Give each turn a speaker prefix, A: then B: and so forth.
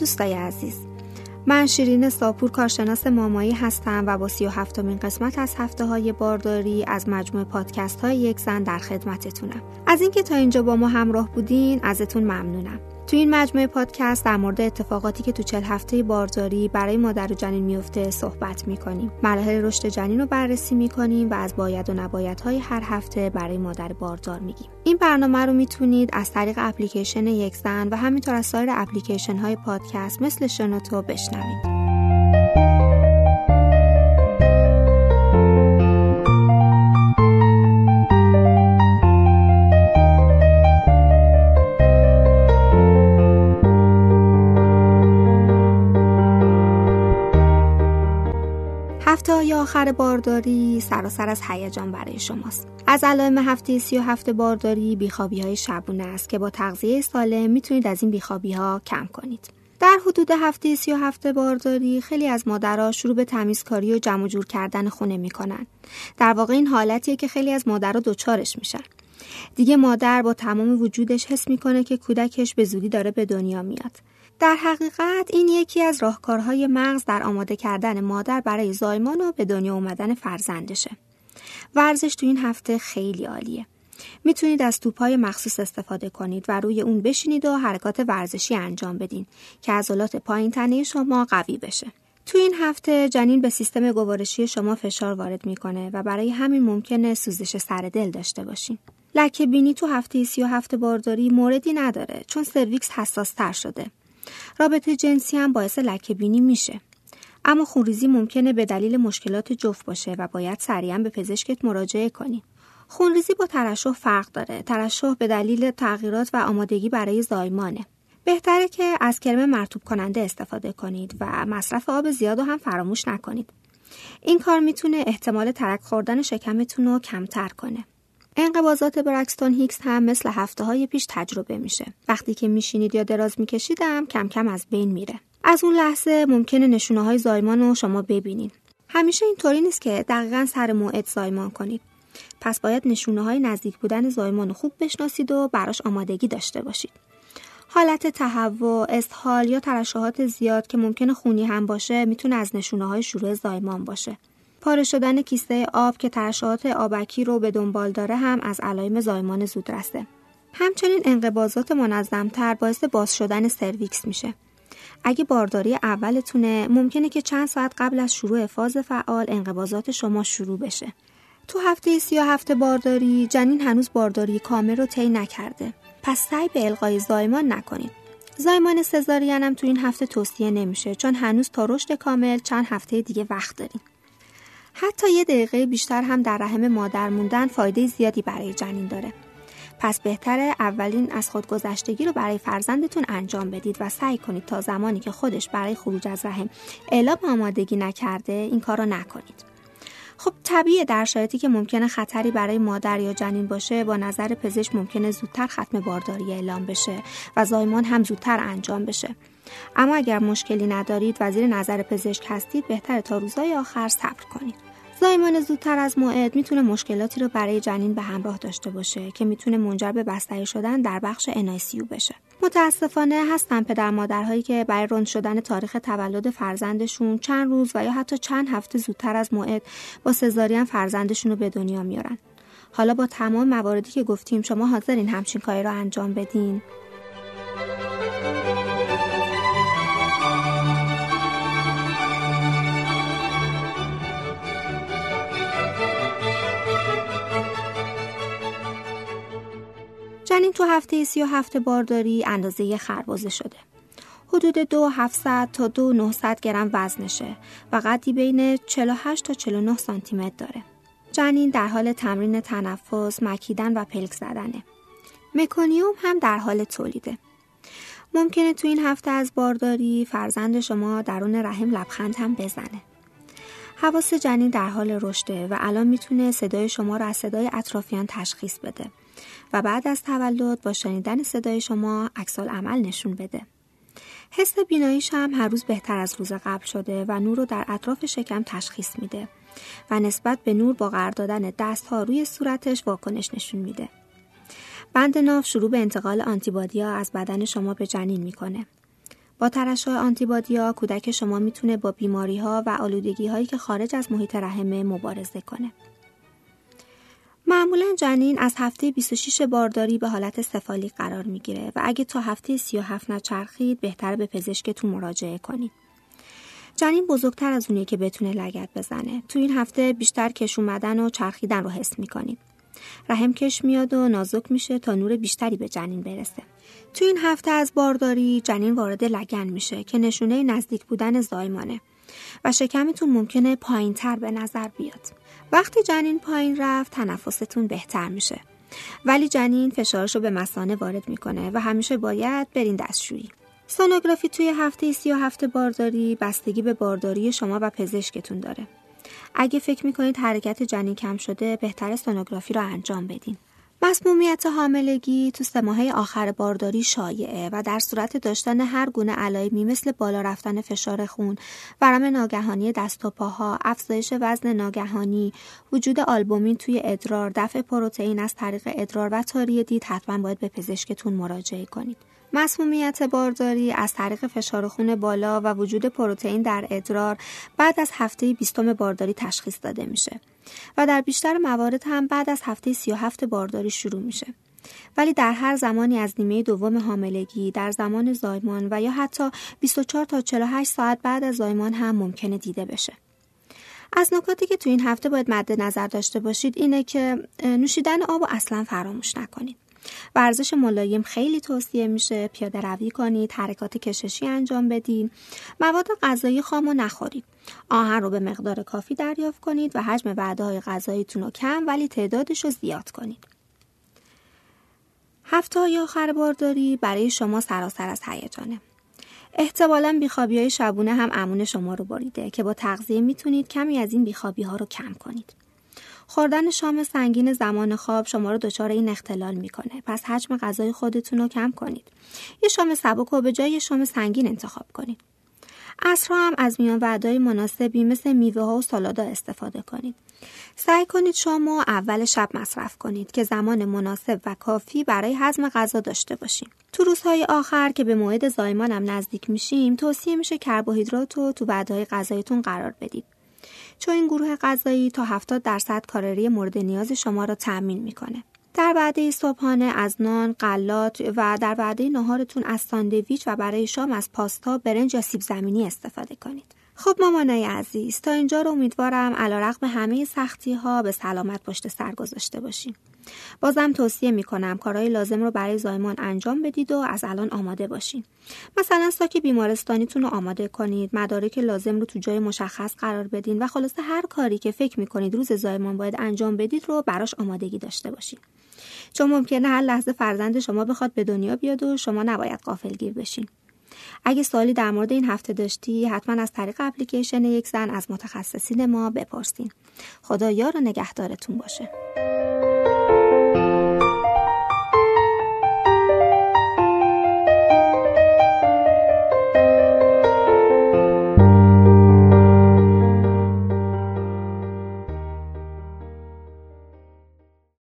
A: دوستای عزیز. من شیرین ساپور کارشناس مامایی هستم و با سی و هفتمین قسمت از هفته های بارداری از مجموع پادکست های یک زن در خدمتتونم. از اینکه تا اینجا با ما همراه بودین ازتون ممنونم. تو این مجموعه پادکست در مورد اتفاقاتی که تو چل هفته بارداری برای مادر و جنین میفته صحبت می‌کنیم. مراحل رشد جنین رو بررسی می‌کنیم و از باید و نبایدهای هر هفته برای مادر باردار میگیم. این برنامه رو می‌تونید از طریق اپلیکیشن یک زن و همینطور از سایر اپلیکیشن های پادکست مثل شنوتو بشنوید. آخر بارداری سراسر از هیجان برای شماست. از علائم هفته سی و هفته بارداری بیخوابی های شبونه است که با تغذیه سالم می‌تونید از این بیخوابی ها کم کنید. در حدود هفته سی و هفته بارداری خیلی از مادرها شروع به تمیزکاری و جمع جور کردن خونه می‌کنن. در واقع این حالتیه که خیلی از مادرها دچارش میشن. دیگه مادر با تمام وجودش حس می‌کنه که کودکش به زودی داره به دنیا میاد. در حقیقت این یکی از راهکارهای مغز در آماده کردن مادر برای زایمان و به دنیا اومدن فرزندشه. ورزش تو این هفته خیلی عالیه. می‌تونید از توپای مخصوص استفاده کنید و روی اون بشینید و حرکات ورزشی انجام بدین که عضلات پایین تنه شما قوی بشه. تو این هفته جنین به سیستم گوارشی شما فشار وارد می‌کنه و برای همین ممکنه سوزش سر دل داشته باشین. لکه بینی تو هفته سی و هفته بارداری موردی نداره چون سرویکس حساس تر شده. رابطه جنسی هم باعث لکه بینی میشه. اما خونریزی ممکنه به دلیل مشکلات جفت باشه و باید سریعا به پزشکت مراجعه کنی. خونریزی با ترشح فرق داره. ترشح به دلیل تغییرات و آمادگی برای زایمانه. بهتره که از کرم مرتوب کننده استفاده کنید و مصرف آب زیاد رو هم فراموش نکنید. این کار می‌تونه احتمال ترک خوردن شکمتون رو کمتر کنه. انقباضات برکستون هیکس هم مثل هفته های پیش تجربه میشه. وقتی که میشینید یا دراز میکشیدم کم کم از بین میره. از اون لحظه ممکنه نشونه های زایمان رو شما ببینید. همیشه اینطوری نیست که دقیقا سر موعد زایمان کنید. پس باید نشونه های نزدیک بودن زایمان خوب بشناسید و براش آمادگی داشته باشید. حالت تهوع، اسهال یا ترشحات زیاد که ممکنه خونی هم باشه می‌تونه از نشونه های شروع زایمان باشه. پاره شدن کیسه آب که ترشحات آبکی رو به دنبال داره هم از علائم زایمان زودرسه. همچنین انقباضات منظمتر باعث باز شدن سرویکس میشه. اگه بارداری اولتونه ممکنه که چند ساعت قبل از شروع فاز فعال انقباضات شما شروع بشه. تو هفته سی و هفته بارداری جنین هنوز بارداری کامل رو طی نکرده. پس سعی به القای زایمان نکنید. زایمان سزارین هم تو این هفته توصیه نمیشه چون هنوز تا رشد کامل چند هفته دیگه وقت داریم. حتی یه دقیقه بیشتر هم در رحم مادر موندن فایده زیادی برای جنین داره. پس بهتره اولین از خودگذشتگی رو برای فرزندتون انجام بدید و سعی کنید تا زمانی که خودش برای خروج از رحم اعلام آمادگی نکرده این کار رو نکنید. خب طبیعه در شرایطی که ممکنه خطری برای مادر یا جنین باشه با نظر پزشک ممکنه زودتر ختم بارداری اعلام بشه و زایمان هم زودتر انجام بشه. اما اگر مشکلی ندارید و زیر نظر پزشک هستید بهتره تا روزهای آخر صبر کنید. زایمان زودتر از موعد می‌تونه مشکلاتی رو برای جنین به همراه داشته باشه که می‌تونه منجر به بستری شدن در بخش انایسیو بشه. متاسفانه هستن پدر مادرهایی که برای رند شدن تاریخ تولد فرزندشون چند روز و یا حتی چند هفته زودتر از موعد با سزارین فرزندشون رو به دنیا میارن. حالا با تمام مواردی که گفتیم شما حاضرین همچین کاری رو انجام بدین؟ جنین تو هفته سی و هفته بارداری اندازه خربازه شده. حدود دو 700 تا دو 900 گرم وزنشه و قدی بین 48 تا 49 سانتی متر داره. جنین در حال تمرین تنفس، مکیدن و پلک زدنه. مکانیوم هم در حال تولیده. ممکنه تو این هفته از بارداری فرزند شما درون رحم لبخند هم بزنه. حواس جنین در حال رشده و الان می‌تونه صدای شما را از صدای اطرافیان تشخیص بده و بعد از تولد با شنیدن صدای شما عکسال عمل نشون بده. حس بیناییش هم هر روز بهتر از روز قبل شده و نور رو در اطراف شکم تشخیص میده و نسبت به نور با قرار دادن دست ها روی صورتش واکنش نشون میده. بند ناف شروع به انتقال آنتیبادیا از بدن شما به جنین می‌کنه. با ترشح آنتیبادیا کودک شما می‌تونه با بیماری ها و آلودگی هایی که خارج از محیط رحمه مبارزه کنه. معمولا جنین از هفته 26 بارداری به حالت سفالی قرار می‌گیره و اگه تا هفته 37 نچرخید بهتر به پزشکتون مراجعه کنید. جنین بزرگتر از اونیه که بتونه لگت بزنه. تو این هفته بیشتر کش اومدن و چرخیدن رو حس می‌کنید. رحم کش میاد و نازک میشه تا نور بیشتری به جنین برسه. تو این هفته از بارداری جنین وارد لگن میشه که نشونه نزدیک بودن زایمانه و شکمتون ممکنه پایین تر به نظر بیاد. وقتی جنین پایین رفت تنفستون بهتر میشه. ولی جنین فشارش رو به مسانه وارد می‌کنه و همیشه باید برین دستشویی. سونوگرافی توی هفته سی و هفته بارداری بستگی به بارداری شما و پزشکتون داره. اگه فکر می‌کنید حرکت جنین کم شده بهتر سونوگرافی رو انجام بدین. مسمومیت حاملگی تو سه ماهه آخر بارداری شایعه و در صورت داشتن هر گونه علائمی مثل بالا رفتن فشار خون، ورم ناگهانی دست و پاها، افزایش وزن ناگهانی، وجود آلبومین توی ادرار، دفع پروتئین از طریق ادرار و تاری دید حتما باید به پزشکتون مراجعه کنید. مسمومیت بارداری از طریق فشار خون بالا و وجود پروتئین در ادرار بعد از هفته بیستم بارداری تشخیص داده میشه و در بیشتر موارد هم بعد از هفته 37 بارداری شروع میشه. ولی در هر زمانی از نیمه دوم حاملگی در زمان زایمان و یا حتی 24 تا 48 ساعت بعد از زایمان هم ممکنه دیده بشه. از نکاتی که تو این هفته باید مد نظر داشته باشید اینه که نوشیدن آب و اصلا فراموش نکنید. ورزش ملایم خیلی توصیه میشه. پیاده روی کنید حرکات کششی انجام بدید. مواد غذایی خام و نخورید. آهن رو به مقدار کافی دریافت کنید و حجم وعده های غذاییتون رو کم ولی تعدادش رو زیاد کنید. هفته یا آخر بارداری برای شما سراسر از هیجانه. احتمالا بیخوابی های شبونه هم امون شما رو بریده که با تغذیه می‌تونید کمی از این بیخوابی ها رو کم کنید. خوردن شام سنگین زمان خواب شما رو دچار این اختلال می‌کنه. پس حجم غذای خودتون رو کم کنید. یه شام سبک و به جای شام سنگین انتخاب کنید. عصرها هم از میان وعدای مناسبی مثل میوه ها و سالادا استفاده کنید. سعی کنید شام و اول شب مصرف کنید که زمان مناسب و کافی برای هضم غذا داشته باشیم. تو روزهای آخر که به موعد زایمان هم نزدیک میشیم توصیه میشه کربوهیدرات رو تو وعدههای غذایتون قرار بدید. چون این گروه غذایی تا 70 درصد کالری مورد نیاز شما را تأمین می‌کنه. در وعده صبحانه از نان، غلات و در وعده نهارتون از ساندویچ و برای شام از پاستا، برنج یا سیب زمینی استفاده کنید. خب مامانای عزیز تا اینجا رو امیدوارم علیرغم همه سختی ها به سلامت پشت سر گذاشته باشیم. بازم توصیه می‌کنم کارهای لازم رو برای زایمان انجام بدید و از الان آماده باشین. مثلا ساک بیمارستانیتون رو آماده کنید، مدارک لازم رو تو جای مشخص قرار بدین و خلاصه هر کاری که فکر می‌کنید روز زایمان باید انجام بدید رو براش آمادگی داشته باشین. چون ممکنه هر لحظه فرزند شما بخواد به دنیا بیاد و شما نباید غافلگیر بشین. اگه سوالی در مورد این هفته داشتی حتما از طریق اپلیکیشن یک زن از متخصصین ما بپرسین. خدا یار و نگهدارتون باشه.